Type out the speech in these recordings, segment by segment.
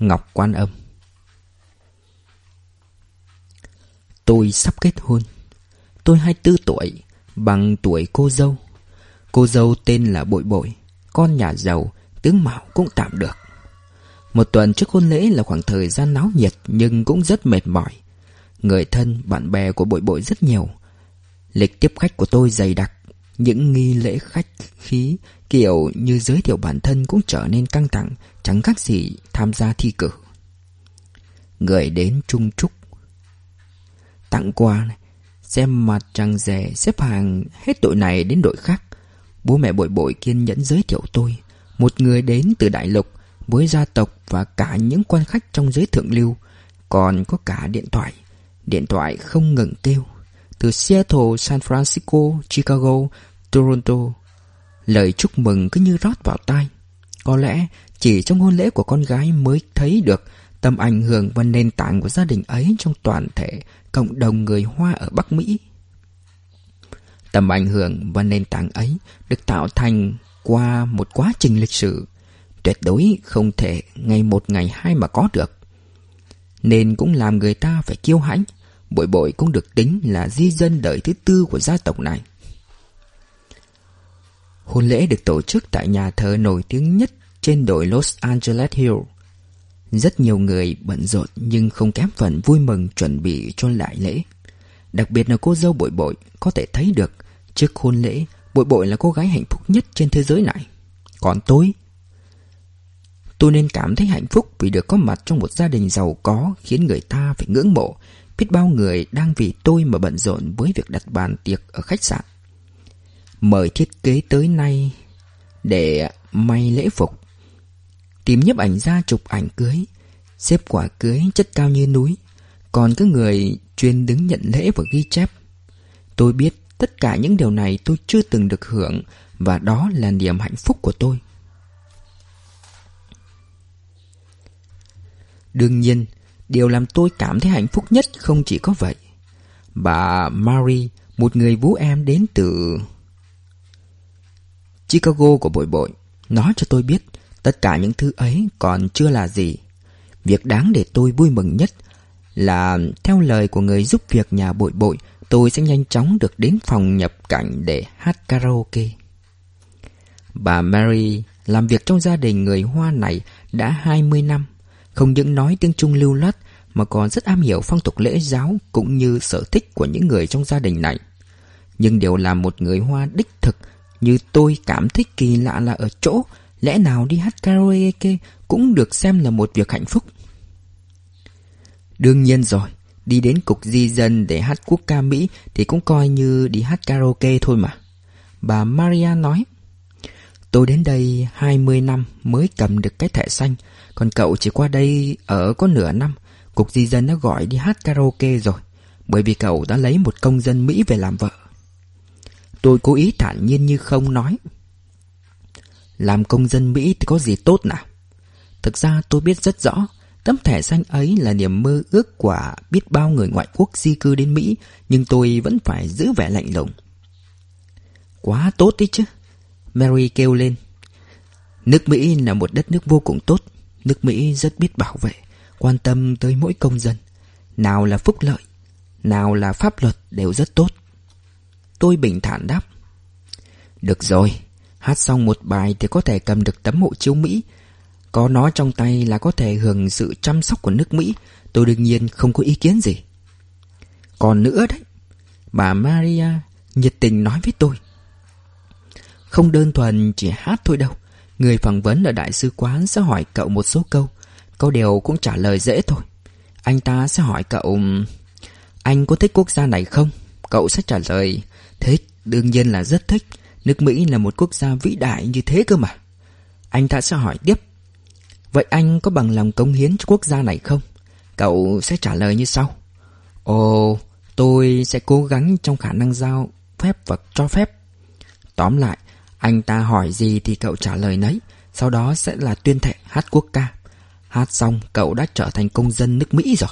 Ngọc Quan Âm. Tôi sắp kết hôn. Tôi 24 tuổi Bằng tuổi cô dâu. Cô dâu tên là Bội Bội Con nhà giàu Tướng mạo cũng tạm được. Một tuần trước hôn lễ là khoảng thời gian náo nhiệt Nhưng cũng rất mệt mỏi. Người thân, bạn bè của Bội Bội rất nhiều. Lịch tiếp khách của tôi dày đặc. Những nghi lễ khách khí Kiểu như giới thiệu bản thân cũng trở nên căng thẳng Chẳng khác gì tham gia thi cử. Người đến trung trúc. Tặng quà này Xem mặt trăng rể Xếp hàng hết đội này đến đội khác. Bố mẹ bội bội kiên nhẫn giới thiệu tôi. Một người đến từ đại lục Với gia tộc và cả những quan khách trong giới thượng lưu Còn có cả điện thoại. Điện thoại không ngừng kêu. Từ Seattle, San Francisco, Chicago, Toronto Lời chúc mừng cứ như rót vào tai Có lẽ chỉ trong hôn lễ của con gái mới thấy được Tầm ảnh hưởng và nền tảng của gia đình ấy trong toàn thể cộng đồng người Hoa ở Bắc Mỹ. Tầm ảnh hưởng và nền tảng ấy được tạo thành qua một quá trình lịch sử tuyệt đối không thể ngày một ngày hai mà có được. Nên cũng làm người ta phải kiêu hãnh, bội bội cũng được tính là di dân đời thứ tư của gia tộc này. Hôn lễ được tổ chức tại nhà thờ nổi tiếng nhất trên đồi Los Angeles Hill. Rất nhiều người bận rộn nhưng không kém phần vui mừng chuẩn bị cho lại lễ. Đặc biệt là cô dâu bội bội, có thể thấy được trước hôn lễ, bội bội là cô gái hạnh phúc nhất trên thế giới này. Còn tôi? Tôi nên cảm thấy hạnh phúc vì được có mặt trong một gia đình giàu có khiến người ta phải ngưỡng mộ. Biết bao người đang vì tôi mà bận rộn với việc đặt bàn tiệc ở khách sạn. Mời thiết kế tới nay để may lễ phục. Tìm nhấp ảnh ra chụp ảnh cưới Xếp quả cưới chất cao như núi Còn có người chuyên đứng nhận lễ và ghi chép. Tôi biết tất cả những điều này tôi chưa từng được hưởng Và đó là niềm hạnh phúc của tôi. Đương nhiên, điều làm tôi cảm thấy hạnh phúc nhất không chỉ có vậy. Bà Mary, một người vũ em đến từ Chicago của bội bội, nói cho tôi biết Tất cả những thứ ấy còn chưa là gì. Việc đáng để tôi vui mừng nhất là theo lời của người giúp việc nhà bội bội, tôi sẽ nhanh chóng được đến phòng nhập cảnh để hát karaoke. Bà Mary làm việc trong gia đình người Hoa này đã 20 năm, không những nói tiếng Trung lưu loát mà còn rất am hiểu phong tục lễ giáo cũng như sở thích của những người trong gia đình này. Nhưng điều làm một người Hoa đích thực như tôi cảm thấy kỳ lạ là ở chỗ, Lẽ nào đi hát karaoke cũng được xem là một việc hạnh phúc? Đương nhiên rồi, Đi đến cục di dân để hát quốc ca Mỹ Thì cũng coi như đi hát karaoke thôi mà. Bà Maria nói, Tôi đến đây 20 năm mới cầm được cái thẻ xanh, Còn cậu chỉ qua đây ở có nửa năm, Cục di dân đã gọi đi hát karaoke rồi, Bởi vì cậu đã lấy một công dân Mỹ về làm vợ. Tôi cố ý thản nhiên như không nói. Làm công dân Mỹ thì có gì tốt nào? Thực ra tôi biết rất rõ, Tấm thẻ xanh ấy là niềm mơ ước của biết bao người ngoại quốc di cư đến Mỹ, Nhưng tôi vẫn phải giữ vẻ lạnh lùng. Quá tốt đi chứ, Mary kêu lên. Nước Mỹ là một đất nước vô cùng tốt, Nước Mỹ rất biết bảo vệ, Quan tâm tới mỗi công dân. Nào là phúc lợi, Nào là pháp luật đều rất tốt. Tôi bình thản đáp. Được rồi, Hát xong một bài thì có thể cầm được tấm hộ chiếu Mỹ. Có nó trong tay là có thể hưởng sự chăm sóc của nước Mỹ. Tôi đương nhiên không có ý kiến gì. Còn nữa đấy, Bà Maria nhiệt tình nói với tôi. Không đơn thuần chỉ hát thôi đâu, Người phỏng vấn ở đại sứ quán sẽ hỏi cậu một số câu. Câu đều cũng trả lời dễ thôi. Anh ta sẽ hỏi cậu, Anh có thích quốc gia này không? Cậu sẽ trả lời Thích, đương nhiên là rất thích Nước Mỹ là một quốc gia vĩ đại như thế cơ mà. Anh ta sẽ hỏi tiếp. Vậy anh có bằng lòng cống hiến cho quốc gia này không? Cậu sẽ trả lời như sau. Ồ, tôi sẽ cố gắng trong khả năng giao phép và cho phép. Tóm lại, anh ta hỏi gì thì cậu trả lời nấy. Sau đó sẽ là tuyên thệ hát quốc ca. Hát xong cậu đã trở thành công dân nước Mỹ rồi.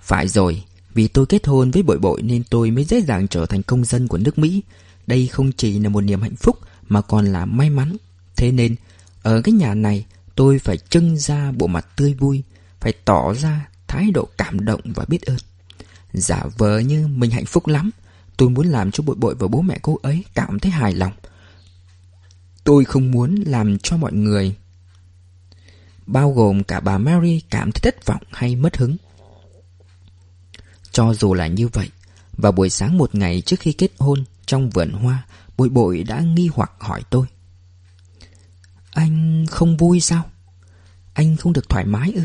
Phải rồi, vì tôi kết hôn với bội bội nên tôi mới dễ dàng trở thành công dân của nước Mỹ. Đây không chỉ là một niềm hạnh phúc mà còn là may mắn. Thế nên, ở cái nhà này, tôi phải trưng ra bộ mặt tươi vui Phải tỏ ra thái độ cảm động và biết ơn Giả vờ như mình hạnh phúc lắm Tôi muốn làm cho bội bội và bố mẹ cô ấy cảm thấy hài lòng Tôi không muốn làm cho mọi người Bao gồm cả bà Mary cảm thấy thất vọng hay mất hứng cho dù là như vậy Vào buổi sáng một ngày trước khi kết hôn Trong vườn hoa Bội bội đã nghi hoặc hỏi tôi Anh không vui sao? Anh không được thoải mái ư?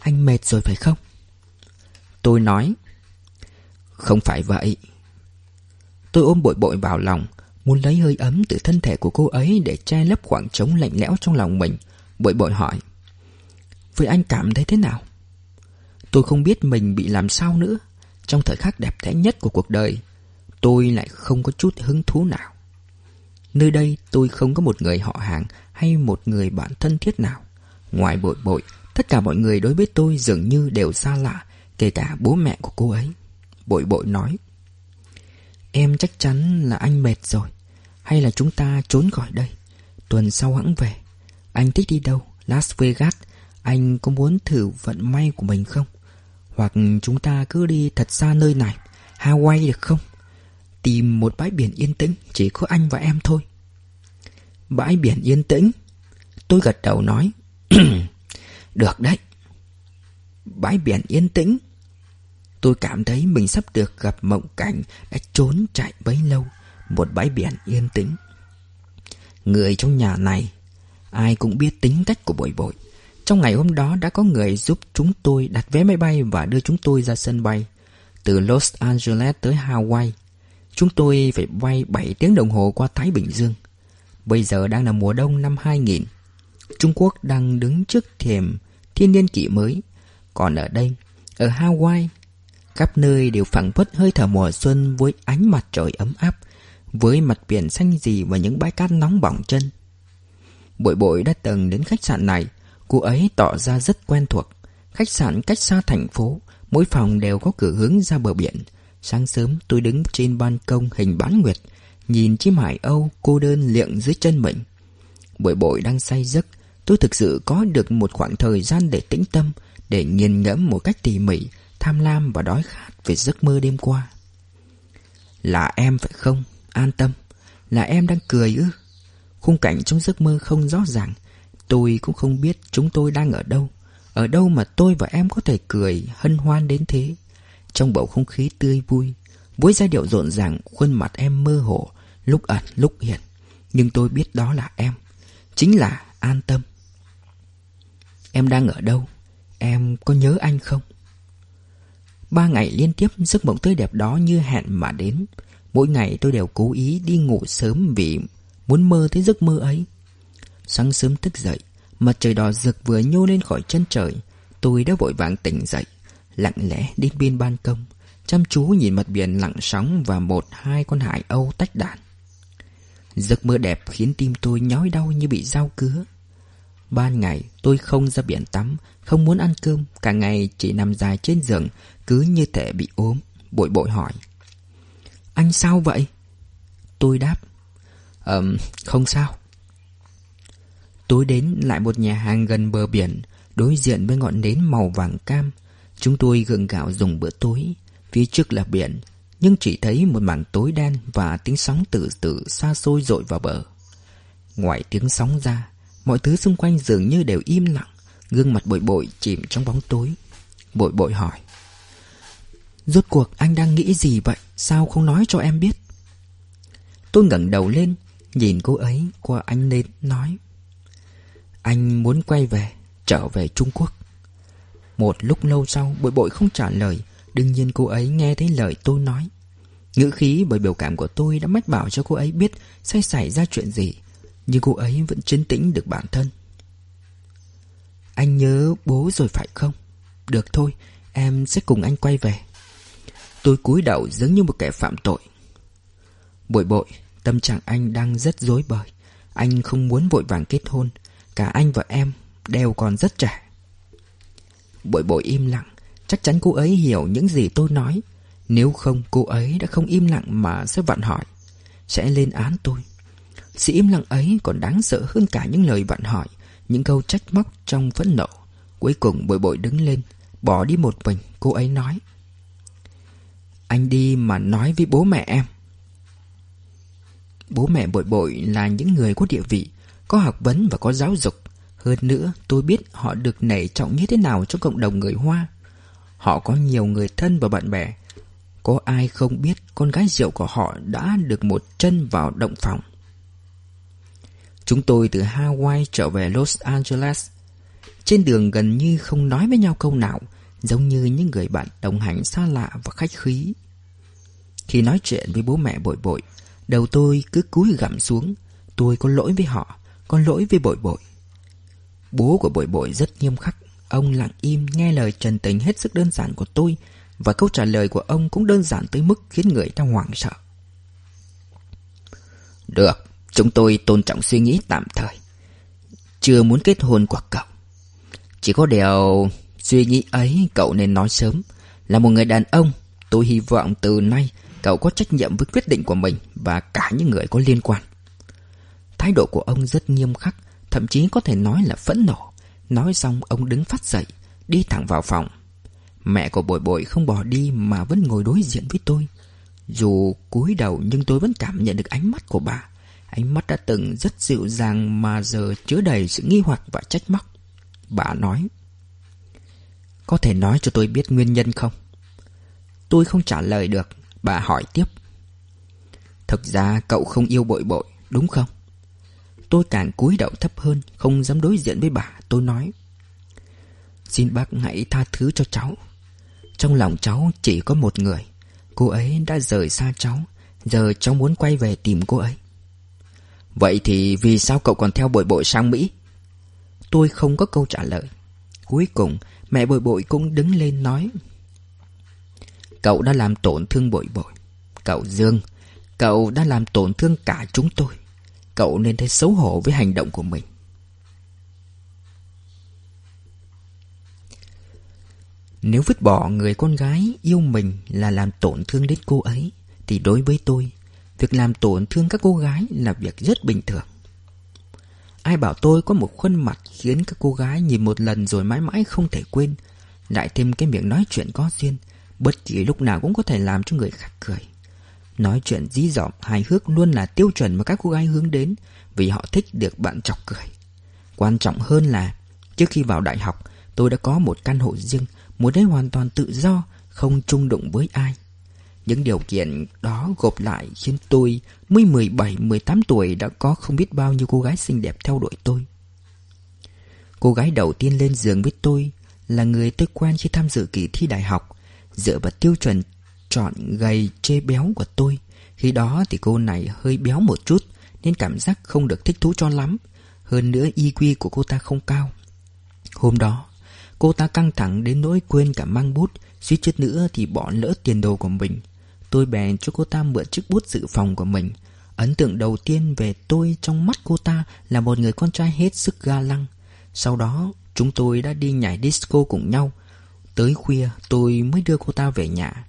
Anh mệt rồi phải không? Tôi nói, Không phải vậy Tôi ôm bội bội vào lòng, Muốn lấy hơi ấm từ thân thể của cô ấy Để che lấp khoảng trống lạnh lẽo trong lòng mình Bội bội hỏi, Vậy anh cảm thấy thế nào? Tôi không biết mình bị làm sao nữa trong thời khắc đẹp đẽ nhất của cuộc đời, Tôi lại không có chút hứng thú nào. Nơi đây tôi không có một người họ hàng Hay một người bạn thân thiết nào. Ngoài bội bội, Tất cả mọi người đối với tôi dường như đều xa lạ, Kể cả bố mẹ của cô ấy. Bội bội nói, Em chắc chắn là anh mệt rồi, Hay là chúng ta trốn khỏi đây. Tuần sau hãng về, Anh thích đi đâu? Las Vegas, Anh có muốn thử vận may của mình không? Hoặc chúng ta cứ đi thật xa nơi này Hawaii được không? Tìm một bãi biển yên tĩnh Chỉ có anh và em thôi. Bãi biển yên tĩnh? Tôi gật đầu nói Được đấy. Bãi biển yên tĩnh? Tôi cảm thấy mình sắp được gặp mộng cảnh đã trốn chạy bấy lâu, một bãi biển yên tĩnh. Người trong nhà này, ai cũng biết tính cách của bội bội. Trong ngày hôm đó đã có người giúp chúng tôi đặt vé máy bay và đưa chúng tôi ra sân bay. Từ Los Angeles tới Hawaii, chúng tôi phải bay 7 tiếng đồng hồ qua Thái Bình Dương. Bây giờ đang là mùa đông năm 2000. Trung Quốc đang đứng trước thềm thiên niên kỷ mới. Còn ở đây, ở Hawaii, Khắp nơi đều phảng phất hơi thở mùa xuân với ánh mặt trời ấm áp, với mặt biển xanh dì và những bãi cát nóng bỏng chân. Bội bội đã từng đến khách sạn này, cô ấy tỏ ra rất quen thuộc. Khách sạn cách xa thành phố, mỗi phòng đều có cửa hướng ra bờ biển. Sáng sớm tôi đứng trên ban công hình bán nguyệt, nhìn chim hải âu cô đơn liệng dưới chân mình. buổi bội đang say giấc, tôi thực sự có được một khoảng thời gian để tĩnh tâm, để nghiền ngẫm một cách tỉ mỉ tham lam và đói khát về giấc mơ đêm qua. Là em phải không? An tâm. Là em đang cười ư? Khung cảnh trong giấc mơ không rõ ràng. Tôi cũng không biết chúng tôi đang ở đâu. Ở đâu mà tôi và em có thể cười hân hoan đến thế. Trong bầu không khí tươi vui, với giai điệu rộn ràng, khuôn mặt em mơ hồ, lúc ẩn lúc hiện. Nhưng tôi biết đó là em. Chính là an tâm. Em đang ở đâu? Em có nhớ anh không? Ba ngày liên tiếp giấc mộng tươi đẹp đó như hẹn mà đến. Mỗi ngày tôi đều cố ý đi ngủ sớm vì muốn mơ thấy giấc mơ ấy. Sáng sớm thức dậy, mặt trời đỏ rực vừa nhô lên khỏi chân trời. Tôi đã vội vàng tỉnh dậy, lặng lẽ đi bên ban công, chăm chú nhìn mặt biển lặng sóng và một hai con hải âu tách đàn. Giấc mơ đẹp khiến tim tôi nhói đau như bị dao cứa. Ban ngày tôi không ra biển tắm Không muốn ăn cơm Cả ngày chỉ nằm dài trên giường Cứ như thể bị ốm Bội bội hỏi Anh sao vậy? Tôi đáp Ờm, không sao Tối đến lại một nhà hàng gần bờ biển, Đối diện với ngọn nến màu vàng cam. Chúng tôi gượng gạo dùng bữa tối, Phía trước là biển, Nhưng chỉ thấy một mảng tối đen Và tiếng sóng từ từ xa xôi dội vào bờ. Ngoài tiếng sóng ra, Mọi thứ xung quanh dường như đều im lặng, Gương mặt bội bội chìm trong bóng tối. Bội bội hỏi, Rốt cuộc anh đang nghĩ gì vậy? Sao không nói cho em biết? Tôi ngẩng đầu lên, Nhìn cô ấy qua anh lên nói anh muốn quay về Trở về Trung Quốc. Một lúc lâu sau bội bội không trả lời. Đương nhiên cô ấy nghe thấy lời tôi nói. Ngữ khí bởi biểu cảm của tôi đã mách bảo cho cô ấy biết Sẽ xảy ra chuyện gì. Nhưng cô ấy vẫn chấn tĩnh được bản thân. Anh nhớ bố rồi phải không? Được thôi, em sẽ cùng anh quay về. Tôi cúi đầu giống như một kẻ phạm tội. Bội bội, tâm trạng anh đang rất dối bời. Anh không muốn vội vàng kết hôn. Cả anh và em đều còn rất trẻ. Bội bội im lặng, Chắc chắn cô ấy hiểu những gì tôi nói. Nếu không, cô ấy đã không im lặng mà sẽ vặn hỏi, Sẽ lên án tôi. Sự im lặng ấy còn đáng sợ hơn cả những lời vặn hỏi, Những câu trách móc trong phẫn nộ. Cuối cùng bội bội đứng lên, Bỏ đi một mình, Cô ấy nói. Anh đi mà nói với bố mẹ em. Bố mẹ bội bội là những người có địa vị có học vấn và có giáo dục. Hơn nữa, tôi biết họ được nể trọng như thế nào trong cộng đồng người Hoa. Họ có nhiều người thân và bạn bè. Có ai không biết con gái rượu của họ đã được một chân vào động phòng? Chúng tôi từ Hawaii trở về Los Angeles. Trên đường gần như không nói với nhau câu nào, Giống như những người bạn đồng hành xa lạ và khách khí. Khi nói chuyện với bố mẹ bội bội, Đầu tôi cứ cúi gặm xuống. Tôi có lỗi với họ. Có lỗi với bội bội. Bố của bội bội rất nghiêm khắc. Ông lặng im nghe lời trần tình hết sức đơn giản của tôi Và câu trả lời của ông cũng đơn giản tới mức khiến người ta hoảng sợ. Được, chúng tôi tôn trọng suy nghĩ tạm thời. Chưa muốn kết hôn của cậu. Chỉ có điều suy nghĩ ấy cậu nên nói sớm. Là một người đàn ông Tôi hy vọng từ nay cậu có trách nhiệm với quyết định của mình Và cả những người có liên quan. Thái độ của ông rất nghiêm khắc, Thậm chí có thể nói là phẫn nộ. Nói xong, ông đứng phát dậy, Đi thẳng vào phòng. Mẹ của bội bội không bỏ đi Mà vẫn ngồi đối diện với tôi. Dù cúi đầu nhưng tôi vẫn cảm nhận được ánh mắt của bà. Ánh mắt đã từng rất dịu dàng Mà giờ chứa đầy sự nghi hoặc và trách móc. Bà nói, Có thể nói cho tôi biết nguyên nhân không? Tôi không trả lời được, Bà hỏi tiếp, Thực ra cậu không yêu bội bội, Đúng không? Tôi càng cúi đầu thấp hơn, Không dám đối diện với bà. Tôi nói, Xin bác hãy tha thứ cho cháu. Trong lòng cháu chỉ có một người. Cô ấy đã rời xa cháu. Giờ cháu muốn quay về tìm cô ấy. Vậy thì vì sao cậu còn theo bội bội sang Mỹ? Tôi không có câu trả lời. Cuối cùng, mẹ bội bội cũng đứng lên nói, Cậu đã làm tổn thương bội bội. Cậu Dương, Cậu đã làm tổn thương cả chúng tôi. Cậu nên thấy xấu hổ với hành động của mình. Nếu vứt bỏ người con gái yêu mình là làm tổn thương đến cô ấy, Thì đối với tôi, Việc làm tổn thương các cô gái là việc rất bình thường. Ai bảo tôi có một khuôn mặt khiến các cô gái nhìn một lần rồi mãi mãi không thể quên, Lại thêm cái miệng nói chuyện có duyên, Bất kỳ lúc nào cũng có thể làm cho người khác cười. Nói chuyện dí dỏm, hài hước luôn là tiêu chuẩn mà các cô gái hướng đến, Vì họ thích được bạn chọc cười. Quan trọng hơn là, Trước khi vào đại học, Tôi đã có một căn hộ riêng, Muốn đấy hoàn toàn tự do, Không chung đụng với ai. Những điều kiện đó gộp lại khiến tôi Mới 17-18 tuổi đã có không biết bao nhiêu cô gái xinh đẹp theo đuổi tôi. Cô gái đầu tiên lên giường với tôi Là người tôi quen khi tham dự kỳ thi đại học, Dựa vào tiêu chuẩn chọn gầy chê béo của tôi. Khi đó thì cô này hơi béo một chút, Nên cảm giác không được thích thú cho lắm. Hơn nữa, y quy của cô ta không cao. Hôm đó, Cô ta căng thẳng đến nỗi quên cả mang bút, Suýt chút nữa thì bỏ lỡ tiền đồ của mình. Tôi bèn cho cô ta mượn chiếc bút dự phòng của mình. Ấn tượng đầu tiên về tôi trong mắt cô ta Là một người con trai hết sức ga lăng. Sau đó, chúng tôi đã đi nhảy disco cùng nhau. Tới khuya, tôi mới đưa cô ta về nhà.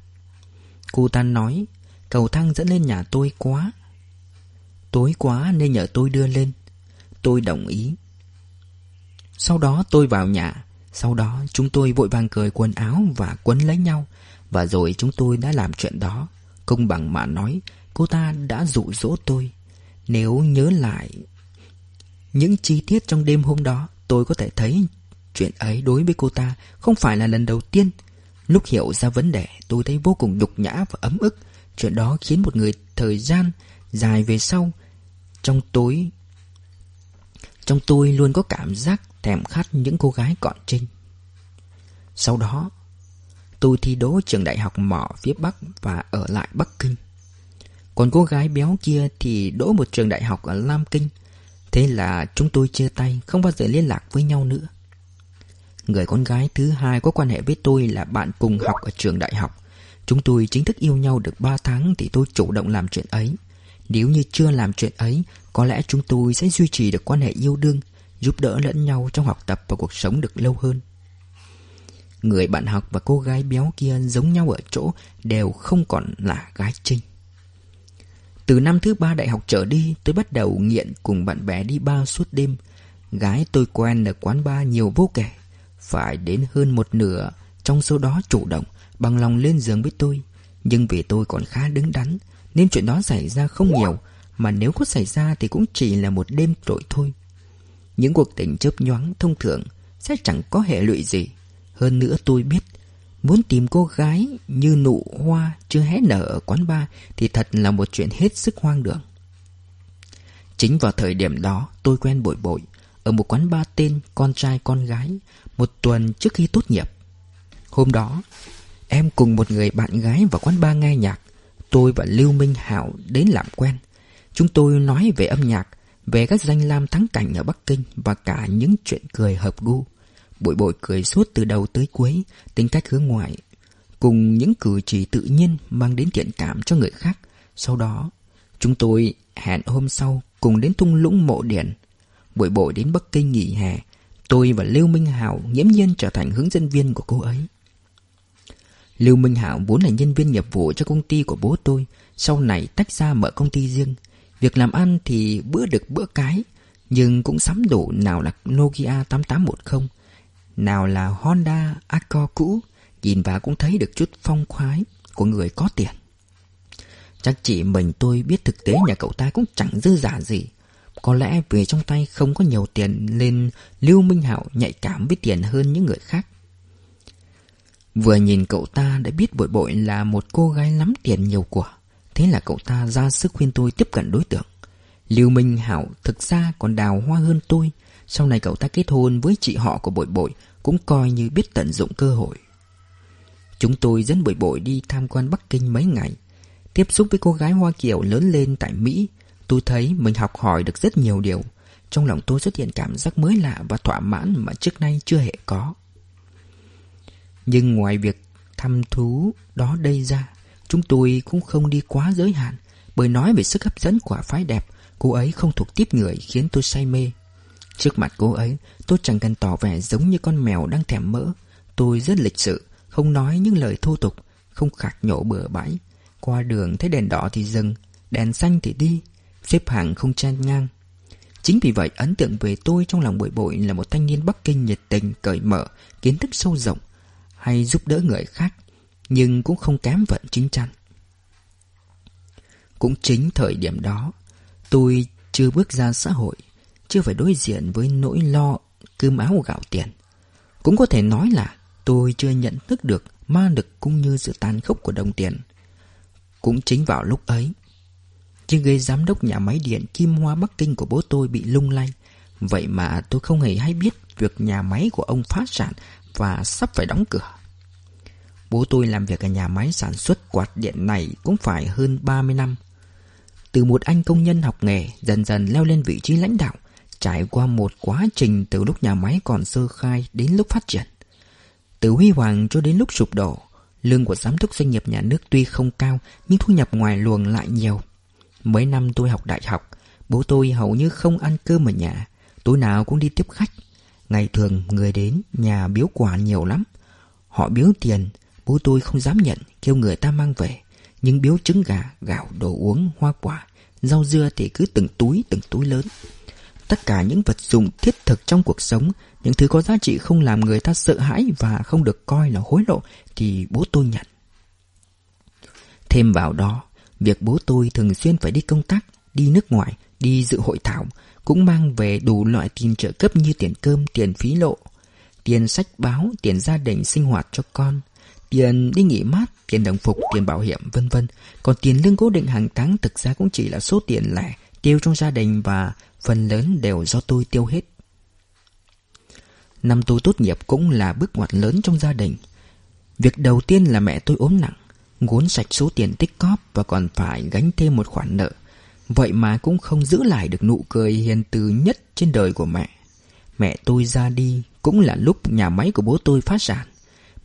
Cô ta nói, Cầu thang dẫn lên nhà tôi quá. Tối quá nên nhờ tôi đưa lên. Tôi đồng ý. Sau đó tôi vào nhà. Sau đó chúng tôi vội vàng cởi quần áo và quấn lấy nhau. Và rồi chúng tôi đã làm chuyện đó. Công bằng mà nói, Cô ta đã dụ dỗ tôi. Nếu nhớ lại Những chi tiết trong đêm hôm đó, Tôi có thể thấy Chuyện ấy đối với cô ta Không phải là lần đầu tiên. Lúc hiểu ra vấn đề, tôi thấy vô cùng nhục nhã và ấm ức. Chuyện đó khiến một người thời gian dài về sau, Trong tối, Trong tôi luôn có cảm giác thèm khát những cô gái còn trinh Sau đó, Tôi thi đỗ trường đại học mỏ phía Bắc và ở lại Bắc Kinh. Còn cô gái béo kia thì đỗ một trường đại học ở Lam Kinh. Thế là chúng tôi chia tay, Không bao giờ liên lạc với nhau nữa. Người con gái thứ hai có quan hệ với tôi là bạn cùng học ở trường đại học. Chúng tôi chính thức yêu nhau được 3 tháng thì tôi chủ động làm chuyện ấy. Nếu như chưa làm chuyện ấy, có lẽ chúng tôi sẽ duy trì được quan hệ yêu đương, giúp đỡ lẫn nhau trong học tập và cuộc sống được lâu hơn. Người bạn học và cô gái béo kia giống nhau ở chỗ đều không còn là gái trinh. Từ năm thứ ba đại học trở đi, tôi bắt đầu nghiện cùng bạn bè đi bar suốt đêm. Gái tôi quen ở quán bar nhiều vô kể phải đến hơn một nửa Trong số đó chủ động, Bằng lòng lên giường với tôi. Nhưng vì tôi còn khá đứng đắn, Nên chuyện đó xảy ra không nhiều, Mà nếu có xảy ra thì cũng chỉ là một đêm trội thôi. Những cuộc tình chớp nhoáng thông thường Sẽ chẳng có hệ lụy gì. Hơn nữa tôi biết, Muốn tìm cô gái như nụ hoa chưa hé nở ở quán bar Thì thật là một chuyện hết sức hoang đường. Chính vào thời điểm đó, tôi quen bội bội. Ở một quán bar tên Con trai con gái một tuần trước khi tốt nghiệp. Hôm đó, Em cùng một người bạn gái vào quán bar nghe nhạc, Tôi và Lưu Minh Hảo đến làm quen. Chúng tôi nói về âm nhạc, Về các danh lam thắng cảnh ở Bắc Kinh Và cả những chuyện cười hợp gu. Bội bội cười suốt từ đầu tới cuối, Tính cách hướng ngoại, Cùng những cử chỉ tự nhiên Mang đến thiện cảm cho người khác. Sau đó, Chúng tôi hẹn hôm sau Cùng đến thung lũng mộ điển. Bội bội đến Bắc Kinh nghỉ hè Tôi và Lưu Minh Hảo nghiễm nhiên trở thành hướng dẫn viên của cô ấy. Lưu Minh Hảo vốn là nhân viên nghiệp vụ cho công ty của bố tôi, Sau này tách ra mở công ty riêng. Việc làm ăn thì bữa được bữa cái, Nhưng cũng sắm đủ nào là Nokia 8810 Nào là Honda Accord cũ, Nhìn vào cũng thấy được chút phong khoái Của người có tiền. Chắc chỉ mình tôi biết thực tế nhà cậu ta cũng chẳng dư giả gì có lẽ vì trong tay không có nhiều tiền Nên Lưu Minh Hạo nhạy cảm với tiền hơn những người khác. Vừa nhìn cậu ta đã biết bội bội là một cô gái lắm tiền nhiều của. Thế là cậu ta ra sức khuyên tôi tiếp cận đối tượng. Lưu Minh Hảo thực ra còn đào hoa hơn tôi. Sau này cậu ta kết hôn với chị họ của bội bội Cũng coi như biết tận dụng cơ hội. Chúng tôi dẫn bội bội đi tham quan Bắc Kinh mấy ngày. Tiếp xúc với cô gái Hoa Kiều lớn lên tại Mỹ. Tôi thấy mình học hỏi được rất nhiều điều. Trong lòng tôi xuất hiện cảm giác mới lạ và thỏa mãn mà trước nay chưa hề có. Nhưng ngoài việc thăm thú đó đây ra, Chúng tôi cũng không đi quá giới hạn Bởi nói về sức hấp dẫn của phái đẹp. Cô ấy không thuộc tiếp người khiến tôi say mê. Trước mặt cô ấy, Tôi chẳng cần tỏ vẻ giống như con mèo đang thèm mỡ. Tôi rất lịch sự, Không nói những lời thô tục, Không khạc nhổ bừa bãi. Qua đường thấy đèn đỏ thì dừng, Đèn xanh thì đi. Xếp hàng không chen ngang Chính vì vậy ấn tượng về tôi trong lòng bội bội là một thanh niên Bắc Kinh nhiệt tình, cởi mở, kiến thức sâu rộng, hay giúp đỡ người khác, nhưng cũng không kém vận chính chắn. Cũng chính thời điểm đó, tôi chưa bước ra xã hội, chưa phải đối diện với nỗi lo cơm áo gạo tiền. Cũng có thể nói là tôi chưa nhận thức được ma lực cũng như sự tàn khốc của đồng tiền. Cũng chính vào lúc ấy, chiếc ghế giám đốc nhà máy điện Kim Hoa Bắc Kinh của bố tôi bị lung lay. Vậy mà tôi không hề hay biết việc nhà máy của ông phá sản và sắp phải đóng cửa. Bố tôi làm việc ở nhà máy sản xuất quạt điện này cũng phải hơn 30 năm. Từ một anh công nhân học nghề dần dần leo lên vị trí lãnh đạo, trải qua một quá trình từ lúc nhà máy còn sơ khai đến lúc phát triển. Từ huy hoàng cho đến lúc sụp đổ, lương của giám đốc doanh nghiệp nhà nước tuy không cao nhưng thu nhập ngoài luồng lại nhiều. Mấy năm tôi học đại học, bố tôi hầu như không ăn cơm ở nhà, tối nào cũng đi tiếp khách. Ngày thường người đến nhà biếu quà nhiều lắm. Họ biếu tiền, bố tôi không dám nhận, kêu người ta mang về. Nhưng biếu trứng gà, gạo, đồ uống, hoa quả, rau dưa thì cứ từng túi, từng túi lớn. Tất cả những vật dụng thiết thực trong cuộc sống, những thứ có giá trị không làm người ta sợ hãi và không được coi là hối lộ thì bố tôi nhận. Thêm vào đó, việc bố tôi thường xuyên phải đi công tác, đi nước ngoài, đi dự hội thảo, cũng mang về đủ loại tiền trợ cấp như tiền cơm, tiền phí lộ, tiền sách báo, tiền gia đình sinh hoạt cho con, tiền đi nghỉ mát, tiền đồng phục, tiền bảo hiểm, vân vân. Còn tiền lương cố định hàng tháng thực ra cũng chỉ là số tiền lẻ tiêu trong gia đình và phần lớn đều do tôi tiêu hết. Năm tôi tốt nghiệp cũng là bước ngoặt lớn trong gia đình. Việc đầu tiên là mẹ tôi ốm nặng, ngốn sạch số tiền tích cóp và còn phải gánh thêm một khoản nợ. Vậy mà cũng không giữ lại được nụ cười hiền từ nhất trên đời của mẹ. Mẹ tôi ra đi cũng là lúc nhà máy của bố tôi phá sản.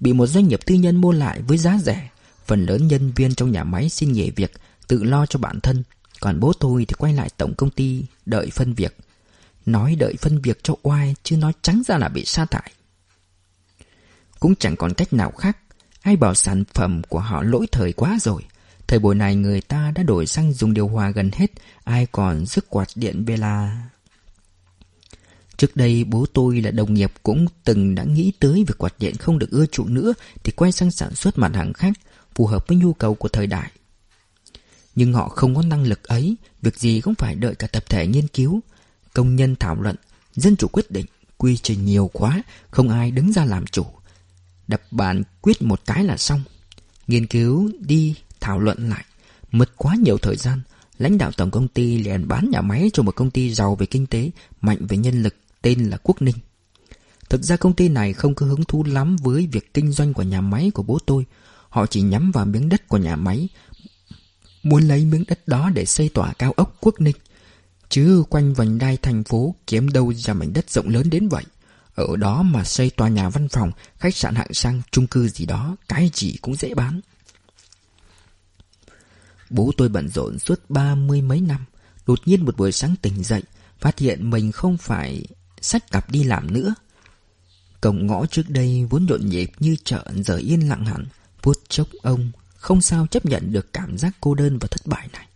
Bị một doanh nghiệp tư nhân mua lại với giá rẻ. Phần lớn nhân viên trong nhà máy xin nghỉ việc, tự lo cho bản thân. Còn bố tôi thì quay lại tổng công ty đợi phân việc. Nói đợi phân việc cho oai chứ nói trắng ra là bị sa thải. Cũng chẳng còn cách nào khác hay bảo sản phẩm của họ lỗi thời quá rồi. Thời buổi này người ta đã đổi sang dùng điều hòa gần hết, ai còn dứt quạt điện về là... Trước đây bố tôi là đồng nghiệp cũng từng đã nghĩ tới việc quạt điện không được ưa chuộng nữa thì quay sang sản xuất mặt hàng khác phù hợp với nhu cầu của thời đại. Nhưng họ không có năng lực ấy, việc gì cũng phải đợi cả tập thể nghiên cứu, công nhân thảo luận, dân chủ quyết định, quy trình nhiều quá, không ai đứng ra làm chủ. Đập bàn quyết một cái là xong. Nghiên cứu đi thảo luận lại, mất quá nhiều thời gian, lãnh đạo tổng công ty liền bán nhà máy cho một công ty giàu về kinh tế, mạnh về nhân lực tên là Quốc Ninh. Thực ra công ty này không có hứng thú lắm với việc kinh doanh của nhà máy của bố tôi. Họ chỉ nhắm vào miếng đất của nhà máy, muốn lấy miếng đất đó để xây tòa cao ốc Quốc Ninh. Chứ quanh vành đai thành phố kiếm đâu ra mảnh đất rộng lớn đến vậy. Ở đó mà xây tòa nhà văn phòng, khách sạn hạng sang, chung cư gì đó, cái gì cũng dễ bán. Bố tôi bận rộn suốt ba mươi mấy năm. Đột nhiên một buổi sáng tỉnh dậy, phát hiện mình không phải sách cặp đi làm nữa. Cổng ngõ trước đây vốn nhộn nhịp như chợ giờ yên lặng hẳn, vuốt chốc ông không sao chấp nhận được cảm giác cô đơn và thất bại này.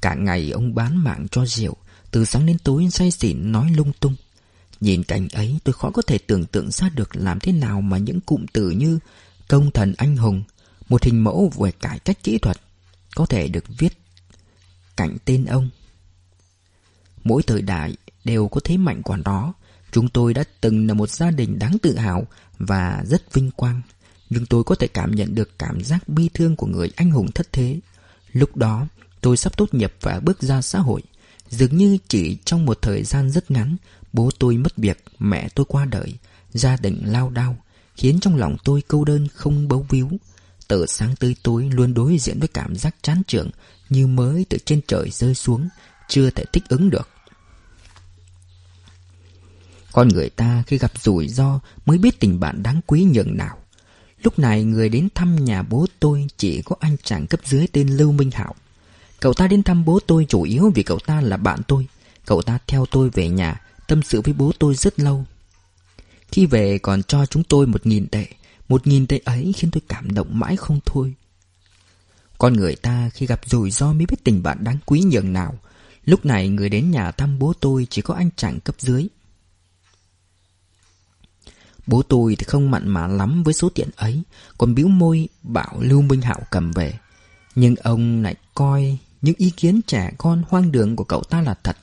Cả ngày ông bán mạng cho rượu, từ sáng đến tối say xỉn nói lung tung. Nhìn cảnh ấy tôi khó có thể tưởng tượng ra được làm thế nào mà những cụm từ như công thần anh hùng, một hình mẫu về cải cách kỹ thuật, có thể được viết cạnh tên ông. Mỗi thời đại đều có thế mạnh của nó. Chúng tôi đã từng là một gia đình đáng tự hào và rất vinh quang. Nhưng tôi có thể cảm nhận được cảm giác bi thương của người anh hùng thất thế. Lúc đó, tôi sắp tốt nghiệp và bước ra xã hội. Dường như chỉ trong một thời gian rất ngắn, bố tôi mất việc, mẹ tôi qua đời, gia đình lao đao, khiến trong lòng tôi câu đơn không bấu víu. Từ sáng tới tối luôn đối diện với cảm giác chán trường như mới từ trên trời rơi xuống, chưa thể thích ứng được. Con người ta khi gặp rủi ro mới biết tình bạn đáng quý nhường nào. Lúc này người đến thăm nhà bố tôi chỉ có anh chàng cấp dưới tên Lưu Minh hảo Cậu ta đến thăm bố tôi chủ yếu vì cậu ta là bạn tôi. Cậu ta theo tôi về nhà, tâm sự với bố tôi rất lâu. Khi về còn cho chúng tôi một nghìn tệ. Một nghìn tệ ấy khiến tôi cảm động mãi không thôi. Con người ta khi gặp rủi ro mới biết tình bạn đáng quý nhường nào. Lúc này người đến nhà thăm bố tôi chỉ có anh chàng cấp dưới. Bố tôi thì không mặn mà lắm với số tiền ấy, còn biếu môi bảo Lưu Minh Hạo cầm về. Nhưng ông lại coi những ý kiến trẻ con hoang đường của cậu ta là thật.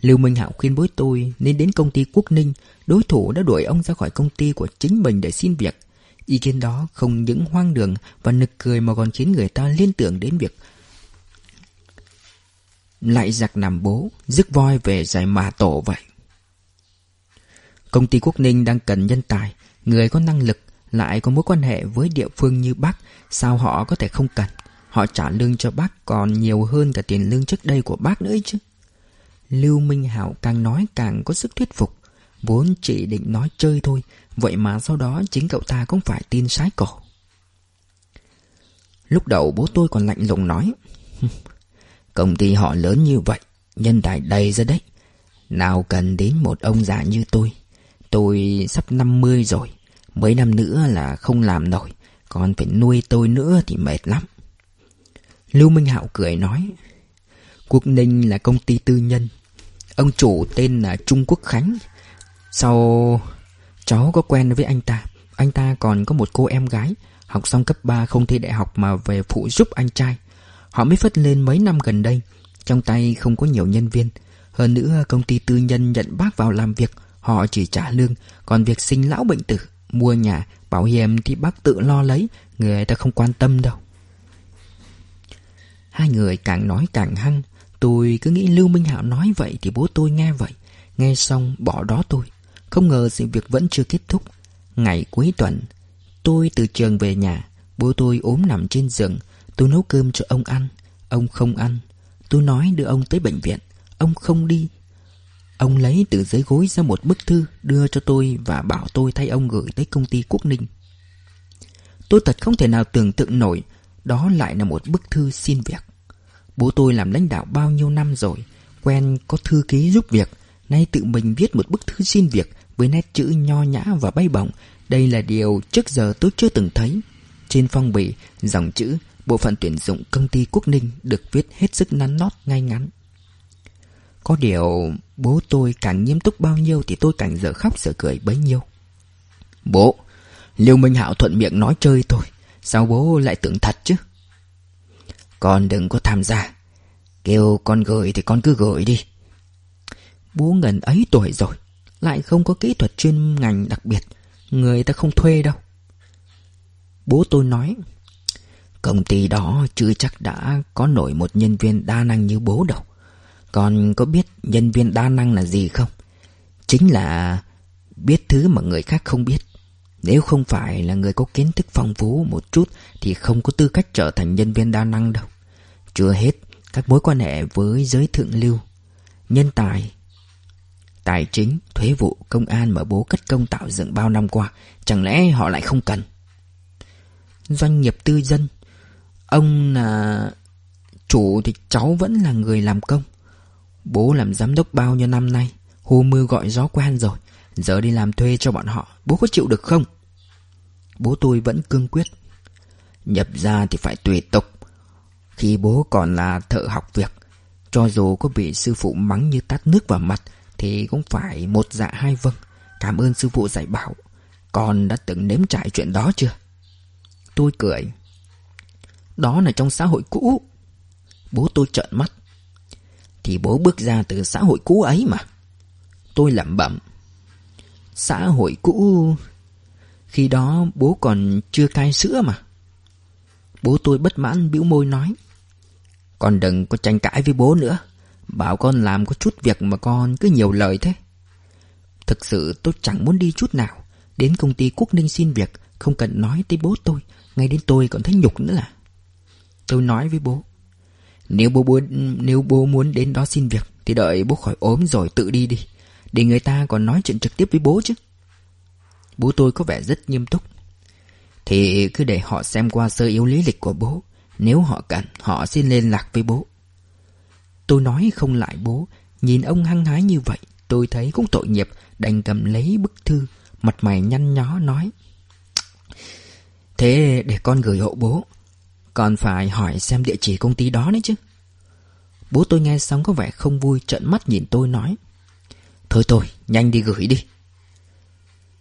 Lưu Minh Hạo khuyên bố tôi nên đến công ty Quốc Ninh, đối thủ đã đuổi ông ra khỏi công ty của chính mình để xin việc. Ý kiến đó không những hoang đường và nực cười mà còn khiến người ta liên tưởng đến việc lại giặc nằm bố, rước voi về giải mà tổ vậy. Công ty Quốc Ninh đang cần nhân tài, người có năng lực, lại có mối quan hệ với địa phương như bác, sao họ có thể không cần? Họ trả lương cho bác còn nhiều hơn cả tiền lương trước đây của bác nữa chứ. Lưu Minh Hảo càng nói càng có sức thuyết phục. Vốn chỉ định nói chơi thôi, vậy mà sau đó chính cậu ta cũng phải tin sái cổ. Lúc đầu bố tôi còn lạnh lùng nói, công ty họ lớn như vậy, nhân tài đầy ra đấy. Nào cần đến một ông già như tôi. Tôi sắp 50 rồi, mấy năm nữa là không làm nổi, còn phải nuôi tôi nữa thì mệt lắm. Lưu Minh Hạo cười nói, Quốc Ninh là công ty tư nhân, ông chủ tên là Trung Quốc Khánh. Sau cháu có quen với anh ta, anh ta còn có một cô em gái, học xong cấp 3 không thi đại học mà về phụ giúp anh trai. Họ mới phất lên mấy năm gần đây, trong tay không có nhiều nhân viên. Hơn nữa công ty tư nhân nhận bác vào làm việc. Họ chỉ trả lương Còn việc sinh lão bệnh tử. Mua nhà, bảo hiểm thì bác tự lo lấy. Người ta không quan tâm đâu. Hai người càng nói càng hăng. Tôi cứ nghĩ Lưu Minh Hạo nói vậy Thì bố tôi nghe vậy. Nghe xong bỏ đó tôi. Không ngờ sự việc vẫn chưa kết thúc. Ngày cuối tuần, Tôi từ trường về nhà. Bố tôi ốm nằm trên giường. Tôi nấu cơm cho ông ăn. Ông không ăn. Tôi nói đưa ông tới bệnh viện. Ông không đi. Ông lấy từ dưới gối ra một bức thư đưa cho tôi và bảo tôi thay ông gửi tới công ty Quốc Ninh. Tôi thật không thể nào tưởng tượng nổi. Đó lại là một bức thư xin việc. Bố tôi làm lãnh đạo bao nhiêu năm rồi, quen có thư ký giúp việc, nay tự mình viết một bức thư xin việc với nét chữ nho nhã và bay bổng. Đây là điều trước giờ tôi chưa từng thấy. Trên phong bì, dòng chữ Bộ phận tuyển dụng công ty Quốc Ninh được viết hết sức nắn nót ngay ngắn. Có điều bố tôi càng nghiêm túc bao nhiêu Thì tôi càng dở khóc dở cười bấy nhiêu Bố Liêu Minh Hạo thuận miệng nói chơi tôi Sao bố lại tưởng thật chứ con đừng có tham gia. Kêu con gửi thì con cứ gửi đi. Bố ngần ấy tuổi rồi, Lại không có kỹ thuật chuyên ngành đặc biệt. Người ta không thuê đâu. Bố tôi nói, Công ty đó chưa chắc đã có nổi một nhân viên đa năng như bố đâu. Con có biết nhân viên đa năng là gì không? Chính là biết thứ mà người khác không biết. Nếu không phải là người có kiến thức phong phú một chút Thì không có tư cách trở thành nhân viên đa năng đâu. Chưa hết các mối quan hệ với giới thượng lưu Nhân tài Tài chính, thuế vụ, công an mà bố cất công tạo dựng bao năm qua Chẳng lẽ họ lại không cần? Doanh nghiệp tư dân Ông là chủ thì cháu vẫn là người làm công. Bố làm giám đốc bao nhiêu năm nay Hô mưa gọi gió quen rồi. Giờ đi làm thuê cho bọn họ, Bố có chịu được không? Bố tôi vẫn cương quyết. Nhập ra thì phải tùy tục. Khi bố còn là thợ học việc, Cho dù có bị sư phụ mắng như tát nước vào mặt, Thì cũng phải một dạ hai vâng. Cảm ơn sư phụ dạy bảo. Con đã từng nếm trải chuyện đó chưa? Tôi cười. Đó là trong xã hội cũ. Bố tôi trợn mắt. Thì bố bước ra từ xã hội cũ ấy mà. Tôi lẩm bẩm. Xã hội cũ. Khi đó bố còn chưa cai sữa mà. Bố tôi bất mãn bĩu môi nói Con đừng có tranh cãi với bố nữa. Bảo con làm có chút việc mà con cứ nhiều lời thế. Thực sự tôi chẳng muốn đi chút nào. Đến công ty Quốc Ninh xin việc Không cần nói tới bố tôi. Ngay đến tôi còn thấy nhục nữa là Tôi nói với bố Nếu bố muốn, nếu bố muốn đến đó xin việc Thì đợi bố khỏi ốm rồi tự đi đi. Để người ta còn nói chuyện trực tiếp với bố chứ. Bố tôi có vẻ rất nghiêm túc. Thì cứ để họ xem qua sơ yếu lý lịch của bố. Nếu họ cần Họ xin liên lạc với bố. Tôi nói không lại bố. Nhìn ông hăng hái như vậy, Tôi thấy cũng tội nghiệp. Đành cầm lấy bức thư, Mặt mày nhăn nhó nói, Thế để con gửi hộ bố. Còn phải hỏi xem địa chỉ công ty đó đấy chứ. Bố tôi nghe xong có vẻ không vui, Trợn mắt nhìn tôi nói Thôi thôi, nhanh đi gửi đi.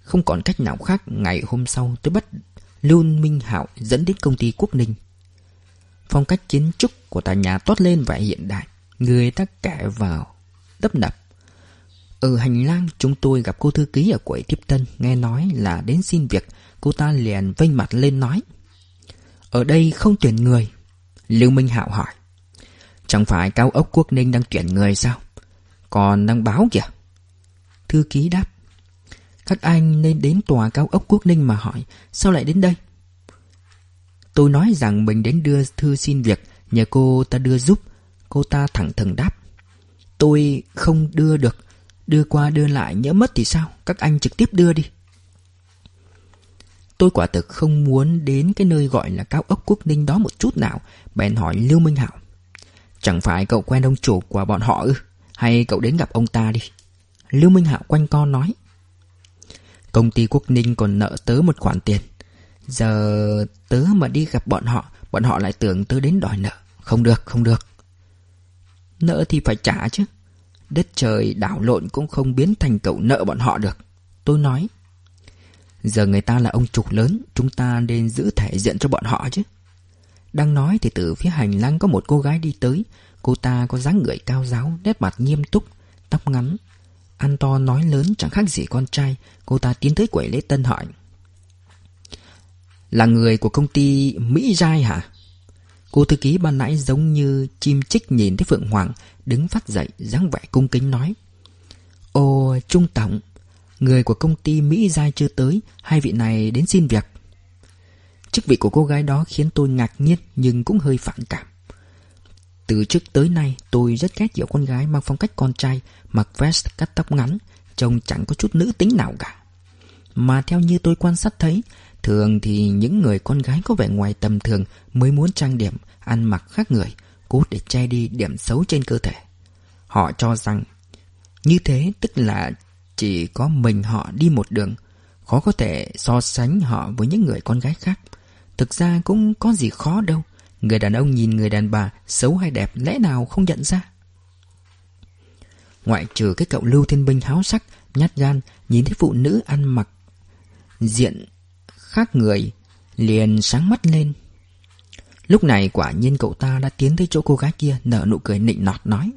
Không còn cách nào khác, Ngày hôm sau tôi bắt Lưu Minh Hạo dẫn đến công ty Quốc Ninh. Phong cách kiến trúc của tòa nhà toát lên vẻ hiện đại, Người ta kẻ vào, Tấp nập. Ở hành lang, chúng tôi gặp cô thư ký ở quầy tiếp tân, Nghe nói là đến xin việc. Cô ta liền vênh mặt lên nói, Ở đây không tuyển người. Lưu Minh Hạo hỏi, Chẳng phải cao ốc quốc ninh đang tuyển người sao? Còn đang báo kìa. Thư ký đáp. Các anh nên đến tòa cao ốc quốc ninh mà hỏi, Sao lại đến đây? Tôi nói rằng mình đến đưa thư xin việc, Nhờ cô ta đưa giúp. Cô ta thẳng thừng đáp. Tôi không đưa được. Đưa qua đưa lại nhỡ mất thì sao? Các anh trực tiếp đưa đi. Tôi quả thực không muốn đến cái nơi gọi là cao ốc quốc ninh đó một chút nào, Bèn hỏi Lưu Minh Hảo. Chẳng phải cậu quen ông chủ của bọn họ ư? Hay cậu đến gặp ông ta đi? Lưu Minh Hạo quanh co nói. Công ty Quốc Ninh còn nợ tớ một khoản tiền. Giờ tớ mà đi gặp bọn họ Bọn họ lại tưởng tớ đến đòi nợ. Không được, không được. Nợ thì phải trả chứ. Đất trời đảo lộn cũng không biến thành cậu nợ bọn họ được. Tôi nói Giờ người ta là ông trục lớn Chúng ta nên giữ thể diện cho bọn họ chứ. Đang nói thì từ phía hành lang có một cô gái đi tới. Cô ta có dáng người cao giáo Nét mặt nghiêm túc Tóc ngắn Ăn to nói lớn chẳng khác gì con trai. Cô ta tiến tới quầy lễ tân hỏi. Là người của công ty Mỹ Giai hả? Cô thư ký ban nãy giống như chim chích nhìn thấy Phượng Hoàng, Đứng phát dậy, dáng vẻ cung kính nói. Ồ Trung Tổng, Người của công ty Mỹ Giai chưa tới, Hai vị này đến xin việc. Chức vị của cô gái đó khiến tôi ngạc nhiên Nhưng cũng hơi phản cảm. Từ trước tới nay, tôi rất ghét kiểu con gái mang phong cách con trai, Mặc vest, cắt tóc ngắn, Trông chẳng có chút nữ tính nào cả. Mà theo như tôi quan sát thấy, Thường thì những người con gái có vẻ ngoài tầm thường Mới muốn trang điểm, Ăn mặc khác người, Cố để che đi điểm xấu trên cơ thể. Họ cho rằng Như thế tức là chỉ có mình họ đi một đường, Khó có thể so sánh họ với những người con gái khác. Thực ra cũng có gì khó đâu Người đàn ông nhìn người đàn bà Xấu hay đẹp lẽ nào không nhận ra? Ngoại trừ cái cậu Lưu Thiên Binh háo sắc, Nhát gan, Nhìn thấy phụ nữ ăn mặc Diện khác người, Liền sáng mắt lên. Lúc này quả nhiên cậu ta đã tiến tới chỗ cô gái kia, Nở nụ cười nịnh nọt nói,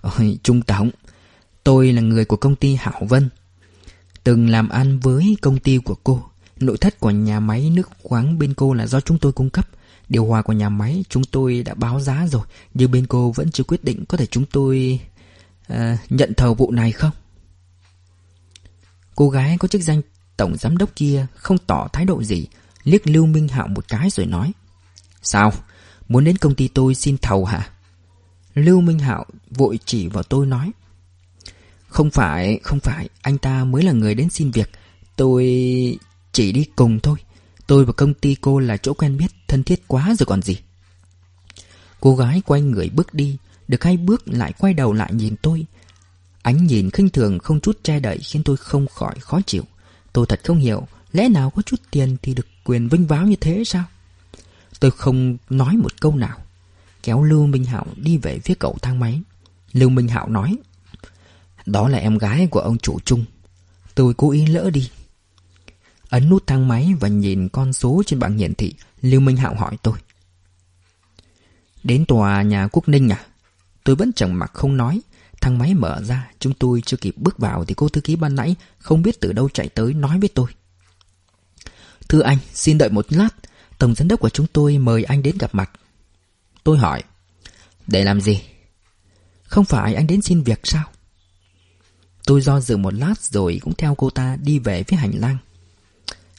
Ôi, Trung Tổng, Tôi là người của công ty Hảo Vân. Từng làm ăn với công ty của cô, Nội thất của nhà máy nước khoáng bên cô là do chúng tôi cung cấp. Điều hòa của nhà máy chúng tôi đã báo giá rồi Nhưng bên cô vẫn chưa quyết định Có thể chúng tôi uh, nhận thầu vụ này không? Cô gái có chức danh tổng giám đốc kia Không tỏ thái độ gì Liếc Lưu Minh Hạo một cái rồi nói Sao? Muốn đến công ty tôi xin thầu hả? Lưu Minh Hạo vội chỉ vào tôi nói Không phải, không phải Anh ta mới là người đến xin việc Tôi chỉ đi cùng thôi Tôi và công ty cô là chỗ quen biết, Thân thiết quá rồi còn gì. Cô gái quay người bước đi, Được hai bước lại quay đầu lại nhìn tôi. Ánh nhìn khinh thường không chút che đậy Khiến tôi không khỏi khó chịu. Tôi thật không hiểu, Lẽ nào có chút tiền thì được quyền vinh váo như thế sao? Tôi không nói một câu nào. Kéo Lưu Minh Hạo đi về phía cậu thang máy. Lưu Minh Hạo nói, Đó là em gái của ông chủ chung. Tôi cố ý lỡ đi Ấn nút thang máy và nhìn con số trên bảng hiển thị, Lưu Minh Hạo hỏi tôi. Đến tòa nhà Quốc Ninh à? Tôi vẫn chẳng mặc không nói. Thang máy mở ra, Chúng tôi chưa kịp bước vào Thì cô thư ký ban nãy Không biết từ đâu chạy tới nói với tôi. Thưa anh, xin đợi một lát. Tổng giám đốc của chúng tôi mời anh đến gặp mặt. Tôi hỏi, Để làm gì? Không phải anh đến xin việc sao? Tôi do dự một lát rồi cũng theo cô ta đi về phía hành lang.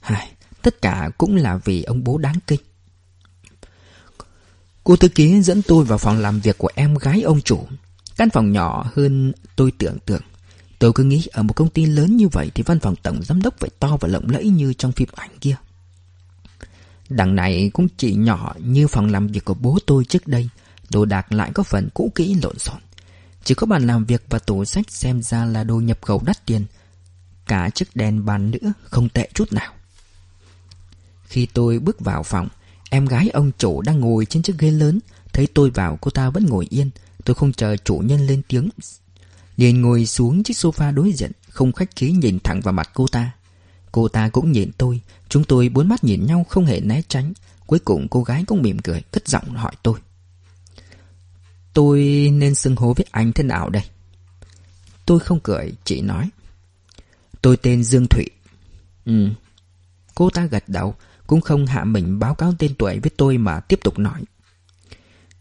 Hài, tất cả cũng là vì ông bố đáng kinh. Cô thư ký dẫn tôi vào phòng làm việc của em gái ông chủ. Căn phòng nhỏ hơn tôi tưởng tượng. Tôi cứ nghĩ ở một công ty lớn như vậy thì văn phòng tổng giám đốc phải to và lộng lẫy như trong phim ảnh kia. Đằng này cũng chỉ nhỏ như phòng làm việc của bố tôi trước đây. Đồ đạc lại có phần cũ kỹ lộn xộn. Chỉ có bàn làm việc và tủ sách xem ra là đồ nhập khẩu đắt tiền. Cả chiếc đèn bàn nữa không tệ chút nào. Khi tôi bước vào phòng, Em gái ông chủ đang ngồi trên chiếc ghế lớn. Thấy tôi vào, cô ta vẫn ngồi yên. Tôi không chờ chủ nhân lên tiếng. Liền ngồi xuống chiếc sofa đối diện, Không khách khí nhìn thẳng vào mặt cô ta. Cô ta cũng nhìn tôi. Chúng tôi bốn mắt nhìn nhau không hề né tránh. Cuối cùng cô gái cũng mỉm cười, Cất giọng hỏi tôi. Tôi nên xưng hô với anh thế nào đây? Tôi không cười, Chỉ nói. Tôi tên Dương Thụy. Ừ. Cô ta gật đầu cũng không hạ mình báo cáo tên tuổi với tôi mà tiếp tục nói.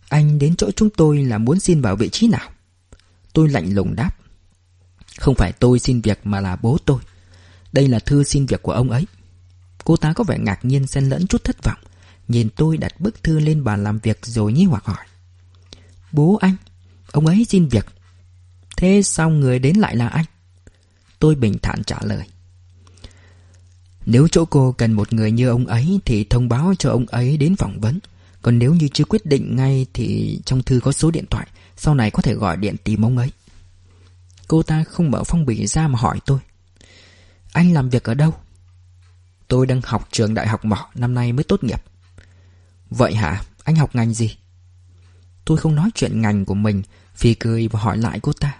Anh đến chỗ chúng tôi là muốn xin vào vị trí nào? Tôi lạnh lùng đáp. Không phải tôi xin việc mà là bố tôi. Đây là thư xin việc của ông ấy. Cô ta có vẻ ngạc nhiên xen lẫn chút thất vọng. Nhìn tôi đặt bức thư lên bàn làm việc rồi nghi hoặc hỏi. Bố anh, Ông ấy xin việc. Thế sao người đến lại là anh? Tôi bình thản trả lời nếu chỗ cô cần một người như ông ấy thì thông báo cho ông ấy đến phỏng vấn. Còn nếu như chưa quyết định ngay thì trong thư có số điện thoại, sau này có thể gọi điện tìm ông ấy. Cô ta không mở phong bì ra mà hỏi tôi. Anh làm việc ở đâu? Tôi đang học trường đại học mỏ, năm nay mới tốt nghiệp. Vậy hả? Anh học ngành gì? Tôi không nói chuyện ngành của mình, phì cười và hỏi lại cô ta.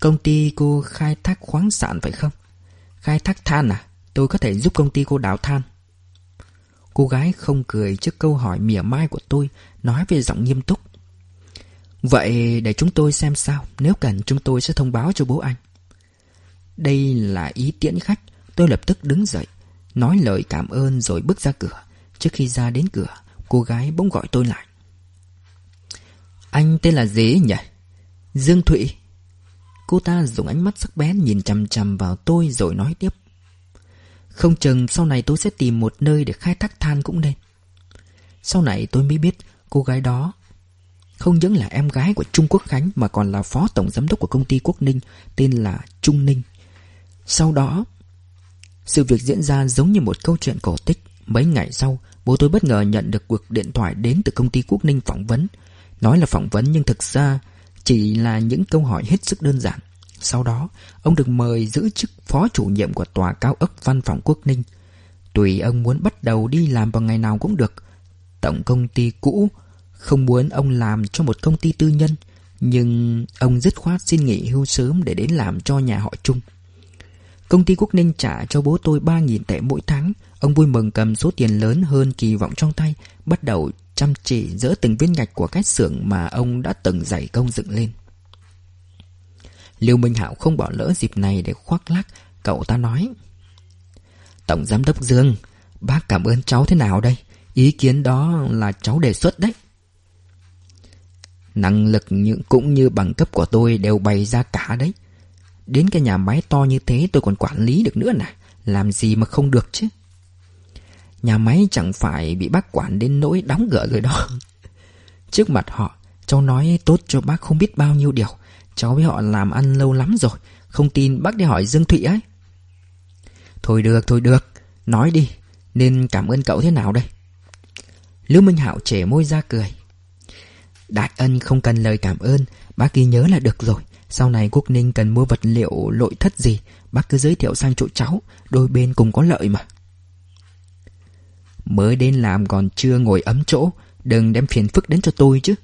Công ty cô khai thác khoáng sản phải không? Khai thác than à? Tôi có thể giúp công ty cô đào than. Cô gái không cười trước câu hỏi mỉa mai của tôi, Nói về giọng nghiêm túc. Vậy để chúng tôi xem sao, Nếu cần chúng tôi sẽ thông báo cho bố anh. Đây là ý tiễn khách, Tôi lập tức đứng dậy, Nói lời cảm ơn rồi bước ra cửa. Trước khi ra đến cửa, Cô gái bỗng gọi tôi lại. Anh tên là gì nhỉ? Dương Thụy. Cô ta dùng ánh mắt sắc bén nhìn chằm chằm vào tôi rồi nói tiếp không chừng sau này tôi sẽ tìm một nơi để khai thác than cũng nên. Sau này tôi mới biết cô gái đó Không những là em gái của Trung Quốc Khánh Mà còn là phó tổng giám đốc của công ty Quốc Ninh, Tên là Trung Ninh. Sau đó, Sự việc diễn ra giống như một câu chuyện cổ tích. Mấy ngày sau, Bố tôi bất ngờ nhận được cuộc điện thoại đến từ công ty Quốc Ninh phỏng vấn. Nói là phỏng vấn nhưng thực ra Chỉ là những câu hỏi hết sức đơn giản sau đó, ông được mời giữ chức phó chủ nhiệm của tòa cao ốc văn phòng Quốc Ninh. Tùy ông muốn bắt đầu đi làm vào ngày nào cũng được. Tổng công ty cũ không muốn ông làm cho một công ty tư nhân, Nhưng ông dứt khoát xin nghỉ hưu sớm để đến làm cho nhà họ Trung Công ty Quốc Ninh trả cho bố tôi 3.000 tệ mỗi tháng Ông vui mừng cầm số tiền lớn hơn kỳ vọng trong tay Bắt đầu chăm chỉ dỡ từng viên gạch của cái xưởng mà ông đã từng giải công dựng lên Liêu Minh Hạo không bỏ lỡ dịp này để khoác lác, Cậu ta nói. Tổng Giám đốc Dương, Bác cảm ơn cháu thế nào đây? Ý kiến đó là cháu đề xuất đấy. Năng lực những cũng như bằng cấp của tôi đều bày ra cả đấy. Đến cái nhà máy to như thế tôi còn quản lý được nữa nè, Làm gì mà không được chứ? Nhà máy chẳng phải bị bác quản đến nỗi đóng cửa rồi đó. Trước mặt họ, Cháu nói tốt cho bác không biết bao nhiêu điều. Cháu với họ làm ăn lâu lắm rồi, Không tin bác đi hỏi Dương Thụy ấy. Thôi được thôi được, Nói đi, Nên cảm ơn cậu thế nào đây? Lưu Minh Hạo trẻ môi ra cười. Đại ân không cần lời cảm ơn, Bác ghi nhớ là được rồi. Sau này Quốc Ninh cần mua vật liệu lội thất gì, Bác cứ giới thiệu sang chỗ cháu, Đôi bên cùng có lợi mà. Mới đến làm còn chưa ngồi ấm chỗ, Đừng đem phiền phức đến cho tôi chứ.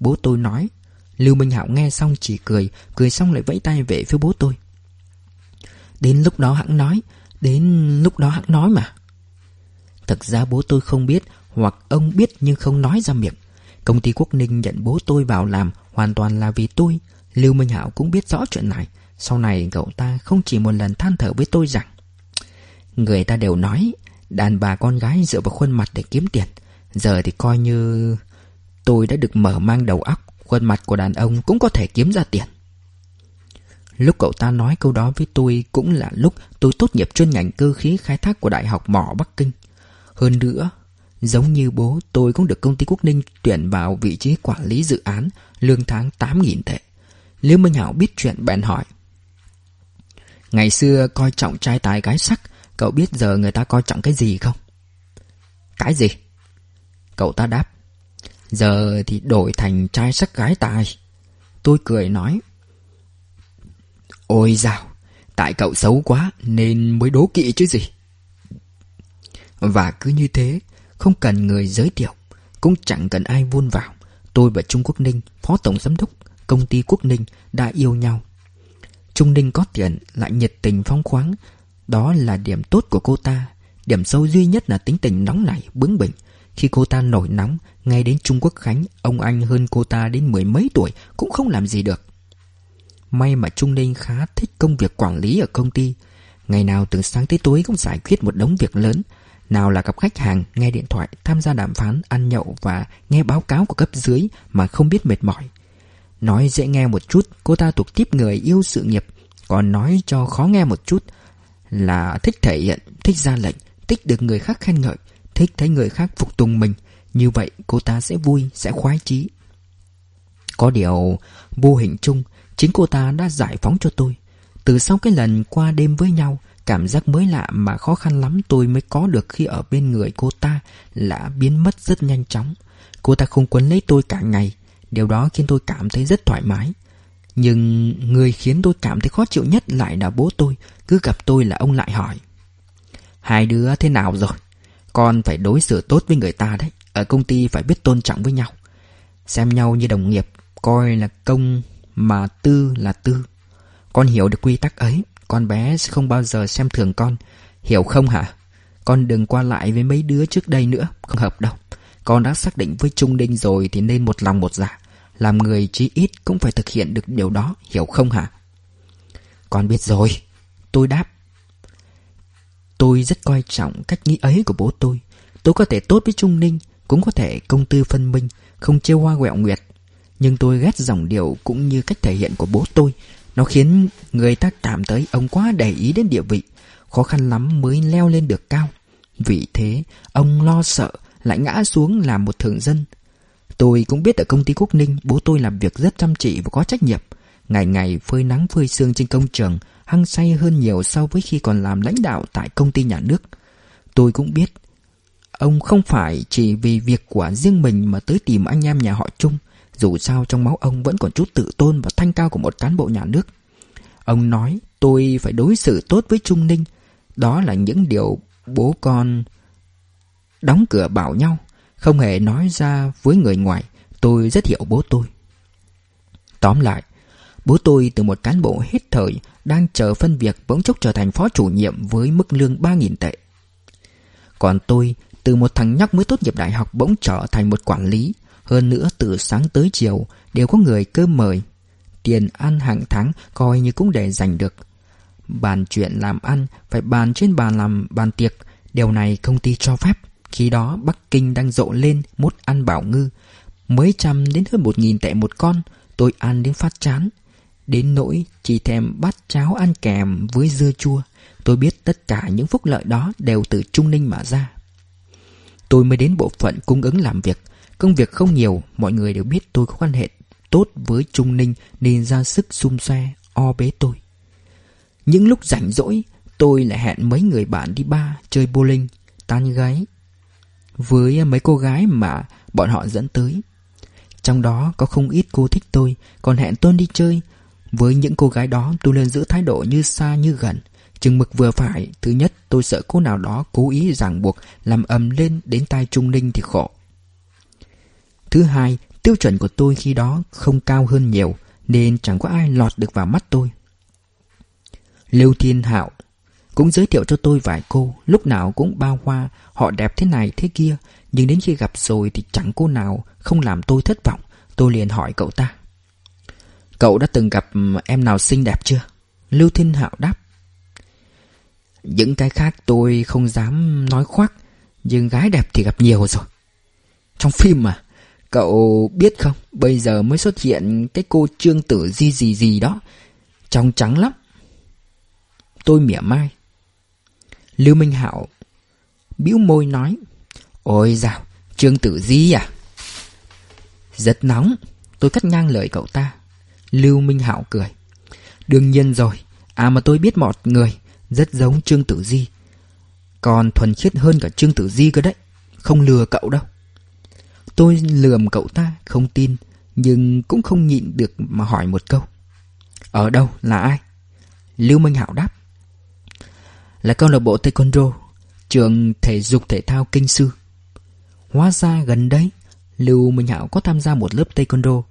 Bố tôi nói Lưu Minh Hạo nghe xong chỉ cười Cười xong lại vẫy tay về phía bố tôi. Đến lúc đó hắn nói, Đến lúc đó hắn nói mà. Thực ra bố tôi không biết, Hoặc ông biết nhưng không nói ra miệng. Công ty Quốc Ninh nhận bố tôi vào làm Hoàn toàn là vì tôi. Lưu Minh Hạo cũng biết rõ chuyện này. Sau này cậu ta không chỉ một lần than thở với tôi rằng, Người ta đều nói, Đàn bà con gái dựa vào khuôn mặt để kiếm tiền. Giờ thì coi như Tôi đã được mở mang đầu óc. Khuôn mặt của đàn ông cũng có thể kiếm ra tiền. Lúc cậu ta nói câu đó với tôi Cũng là lúc tôi tốt nghiệp chuyên ngành cơ khí khai thác của Đại học Mỏ Bắc Kinh. Hơn nữa, Giống như bố, tôi cũng được công ty Quốc Ninh tuyển vào vị trí quản lý dự án, Lương tháng 8.000 tệ. Liêu Minh Hảo biết chuyện bèn hỏi. Ngày xưa coi trọng trai tài gái sắc, Cậu biết giờ người ta coi trọng cái gì không? Cái gì? Cậu ta đáp. Giờ thì đổi thành trai sắc gái tài. Tôi cười nói Ôi dào Tại cậu xấu quá Nên mới đố kỵ chứ gì. Và cứ như thế Không cần người giới thiệu Cũng chẳng cần ai vun vào Tôi và Trung Quốc Ninh Phó Tổng Giám đốc Công ty Quốc Ninh đã yêu nhau. Trung Ninh có tiền Lại nhiệt tình phong khoáng Đó là điểm tốt của cô ta. Điểm sâu duy nhất là tính tình nóng nảy, bướng bỉnh khi cô ta nổi nóng Ngay đến Trung Quốc Khánh Ông anh hơn cô ta đến mười mấy tuổi Cũng không làm gì được. May mà Trung Ninh khá thích công việc quản lý ở công ty. Ngày nào từ sáng tới tối cũng giải quyết một đống việc lớn. Nào là gặp khách hàng, nghe điện thoại, tham gia đàm phán, ăn nhậu và nghe báo cáo của cấp dưới mà không biết mệt mỏi. Nói dễ nghe một chút, cô ta thuộc tiếp người yêu sự nghiệp. Còn nói cho khó nghe một chút là thích thể hiện, thích ra lệnh, thích được người khác khen ngợi. Thích thấy người khác phục tùng mình Như vậy cô ta sẽ vui, sẽ khoái chí. Có điều vô hình chung Chính cô ta đã giải phóng cho tôi. Từ sau cái lần qua đêm với nhau Cảm giác mới lạ mà khó khăn lắm tôi mới có được khi ở bên người cô ta Đã biến mất rất nhanh chóng. Cô ta không quấn lấy tôi cả ngày Điều đó khiến tôi cảm thấy rất thoải mái. Nhưng người khiến tôi cảm thấy khó chịu nhất lại là bố tôi Cứ gặp tôi là ông lại hỏi Hai đứa thế nào rồi? Con phải đối xử tốt với người ta đấy Ở công ty phải biết tôn trọng với nhau Xem nhau như đồng nghiệp Coi là công mà tư là tư. Con hiểu được quy tắc ấy, con bé sẽ không bao giờ xem thường con. Hiểu không hả? Con đừng qua lại với mấy đứa trước đây nữa, không hợp đâu. Con đã xác định với Trung Đinh rồi thì nên một lòng một dạ. Làm người chí ít cũng phải thực hiện được điều đó, hiểu không hả? Con biết rồi. Tôi đáp. Tôi rất coi trọng cách nghĩ ấy của bố tôi. Tôi có thể tốt với Trung Ninh, cũng có thể công tư phân minh, không chê hoa quẹo nguyệt, nhưng tôi ghét dòng điệu cũng như cách thể hiện của bố tôi. Nó khiến người ta cảm thấy ông quá để ý đến địa vị. Khó khăn lắm mới leo lên được cao. Vì thế ông lo sợ lại ngã xuống làm một thường dân. Tôi cũng biết ở công ty Quốc Ninh Bố tôi làm việc rất chăm chỉ và có trách nhiệm. Ngày ngày phơi nắng phơi sương trên công trường Hăng say hơn nhiều so với khi còn làm lãnh đạo tại công ty nhà nước Tôi cũng biết Ông không phải chỉ vì việc của riêng mình mà tới tìm anh em nhà họ chung dù sao trong máu ông vẫn còn chút tự tôn và thanh cao của một cán bộ nhà nước. Ông nói tôi phải đối xử tốt với Trung Ninh. Đó là những điều bố con đóng cửa bảo nhau. Không hề nói ra với người ngoài. Tôi rất hiểu bố tôi. Tóm lại, bố tôi từ một cán bộ hết thời đang chờ phân việc bỗng chốc trở thành phó chủ nhiệm với mức lương 3.000 tệ. Còn tôi, từ một thằng nhóc mới tốt nghiệp đại học bỗng trở thành một quản lý, hơn nữa từ sáng tới chiều đều có người cơm mời. Tiền ăn hàng tháng coi như cũng để dành được. Bàn chuyện làm ăn phải bàn trên bàn làm bàn tiệc, điều này công ty cho phép. Khi đó Bắc Kinh đang rộ lên mốt ăn bảo ngư, mấy trăm đến hơn một nghìn tệ một con, tôi ăn đến phát chán. Đến nỗi chỉ thèm bát cháo ăn kèm với dưa chua. Tôi biết tất cả những phúc lợi đó đều từ Trung Ninh mà ra. Tôi mới đến bộ phận cung ứng làm việc. Công việc không nhiều, mọi người đều biết tôi có quan hệ tốt với Trung Ninh nên ra sức xung xoe, o bế tôi. Những lúc rảnh rỗi, tôi lại hẹn mấy người bạn đi ba chơi bowling, tan gái. Với mấy cô gái mà bọn họ dẫn tới. Trong đó có không ít cô thích tôi, còn hẹn tôi đi chơi. Với những cô gái đó tôi nên giữ thái độ như xa như gần. Chừng mực vừa phải, thứ nhất tôi sợ cô nào đó cố ý ràng buộc làm ầm lên đến tai Trung Ninh thì khổ. Thứ hai, tiêu chuẩn của tôi khi đó không cao hơn nhiều nên chẳng có ai lọt được vào mắt tôi. Lưu Thiên Hạo cũng giới thiệu cho tôi vài cô, lúc nào cũng bao hoa, họ đẹp thế này thế kia, nhưng đến khi gặp rồi thì chẳng cô nào không làm tôi thất vọng. Tôi liền hỏi cậu ta. Cậu đã từng gặp em nào xinh đẹp chưa? Lưu Thiên Hạo đáp. Những cái khác tôi không dám nói khoác, nhưng gái đẹp thì gặp nhiều rồi. Trong phim mà, cậu biết không, bây giờ mới xuất hiện cái cô Trương Tử Di gì gì đó, trong trắng lắm. Tôi mỉa mai. Lưu Minh Hạo bĩu môi nói, Ôi dào, Trương Tử Di à? Rất nóng, tôi cắt ngang lời cậu ta. Lưu Minh Hạo cười. Đương nhiên rồi, à mà tôi biết một người, rất giống Trương Tử Di. Còn thuần khiết hơn cả Trương Tử Di cơ đấy, không lừa cậu đâu. Tôi lườm cậu ta, không tin, nhưng cũng không nhịn được mà hỏi một câu. Ở đâu, là ai? Lưu Minh Hạo đáp. Là câu lạc bộ Taekwondo, trường thể dục thể thao kinh sư. Hóa ra gần đây, Lưu Minh Hạo có tham gia một lớp Taekwondo.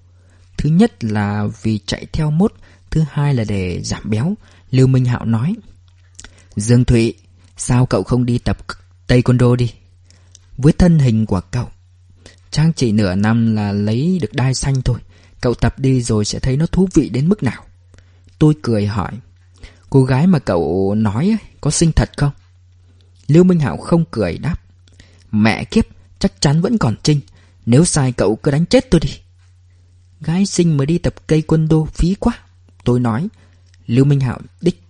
Thứ nhất là vì chạy theo mốt, thứ hai là để giảm béo. Lưu Minh Hạo nói. Dương Thụy, sao cậu không đi tập Taekwondo đi? Với thân hình của cậu, trang chỉ nửa năm là lấy được đai xanh thôi. Cậu tập đi rồi sẽ thấy nó thú vị đến mức nào. Tôi cười hỏi. Cô gái mà cậu nói có xinh thật không? Lưu Minh Hạo không cười đáp. Mẹ kiếp, chắc chắn vẫn còn trinh. Nếu sai cậu cứ đánh chết tôi đi. Gái xinh mới đi tập cây quân đô phí quá. Tôi nói. Lưu Minh Hạo đích.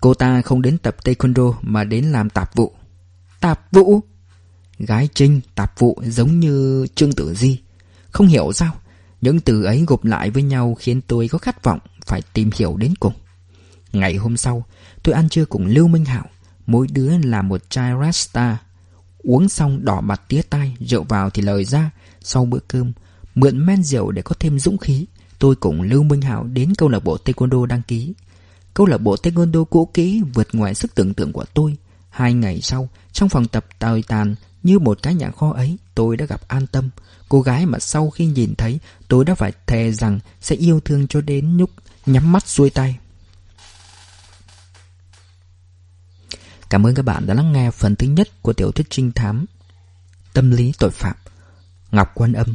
Cô ta không đến tập taekwondo mà đến làm tạp vụ. Tạp vụ? Gái trinh, tạp vụ giống như Trương Tử Di. Không hiểu sao. Những từ ấy gộp lại với nhau khiến tôi có khát vọng phải tìm hiểu đến cùng. Ngày hôm sau, tôi ăn trưa cùng Lưu Minh Hạo. Mỗi đứa là một chai Rasta. Uống xong đỏ mặt tía tai, rượu vào thì lời ra. Sau bữa cơm, mượn men rượu để có thêm dũng khí. Tôi cùng Lưu Minh Hạo đến câu lạc bộ Taekwondo đăng ký. Câu lạc bộ Taekwondo cũ kỹ vượt ngoài sức tưởng tượng của tôi. Hai ngày sau, trong phòng tập tồi tàn như một cái nhà kho ấy, tôi đã gặp An Tâm. Cô gái mà sau khi nhìn thấy, tôi đã phải thề rằng sẽ yêu thương cho đến nhúc nhắm mắt xuôi tay. Cảm ơn các bạn đã lắng nghe phần thứ nhất của tiểu thuyết trinh thám Tâm lý tội phạm Ngọc Quan Âm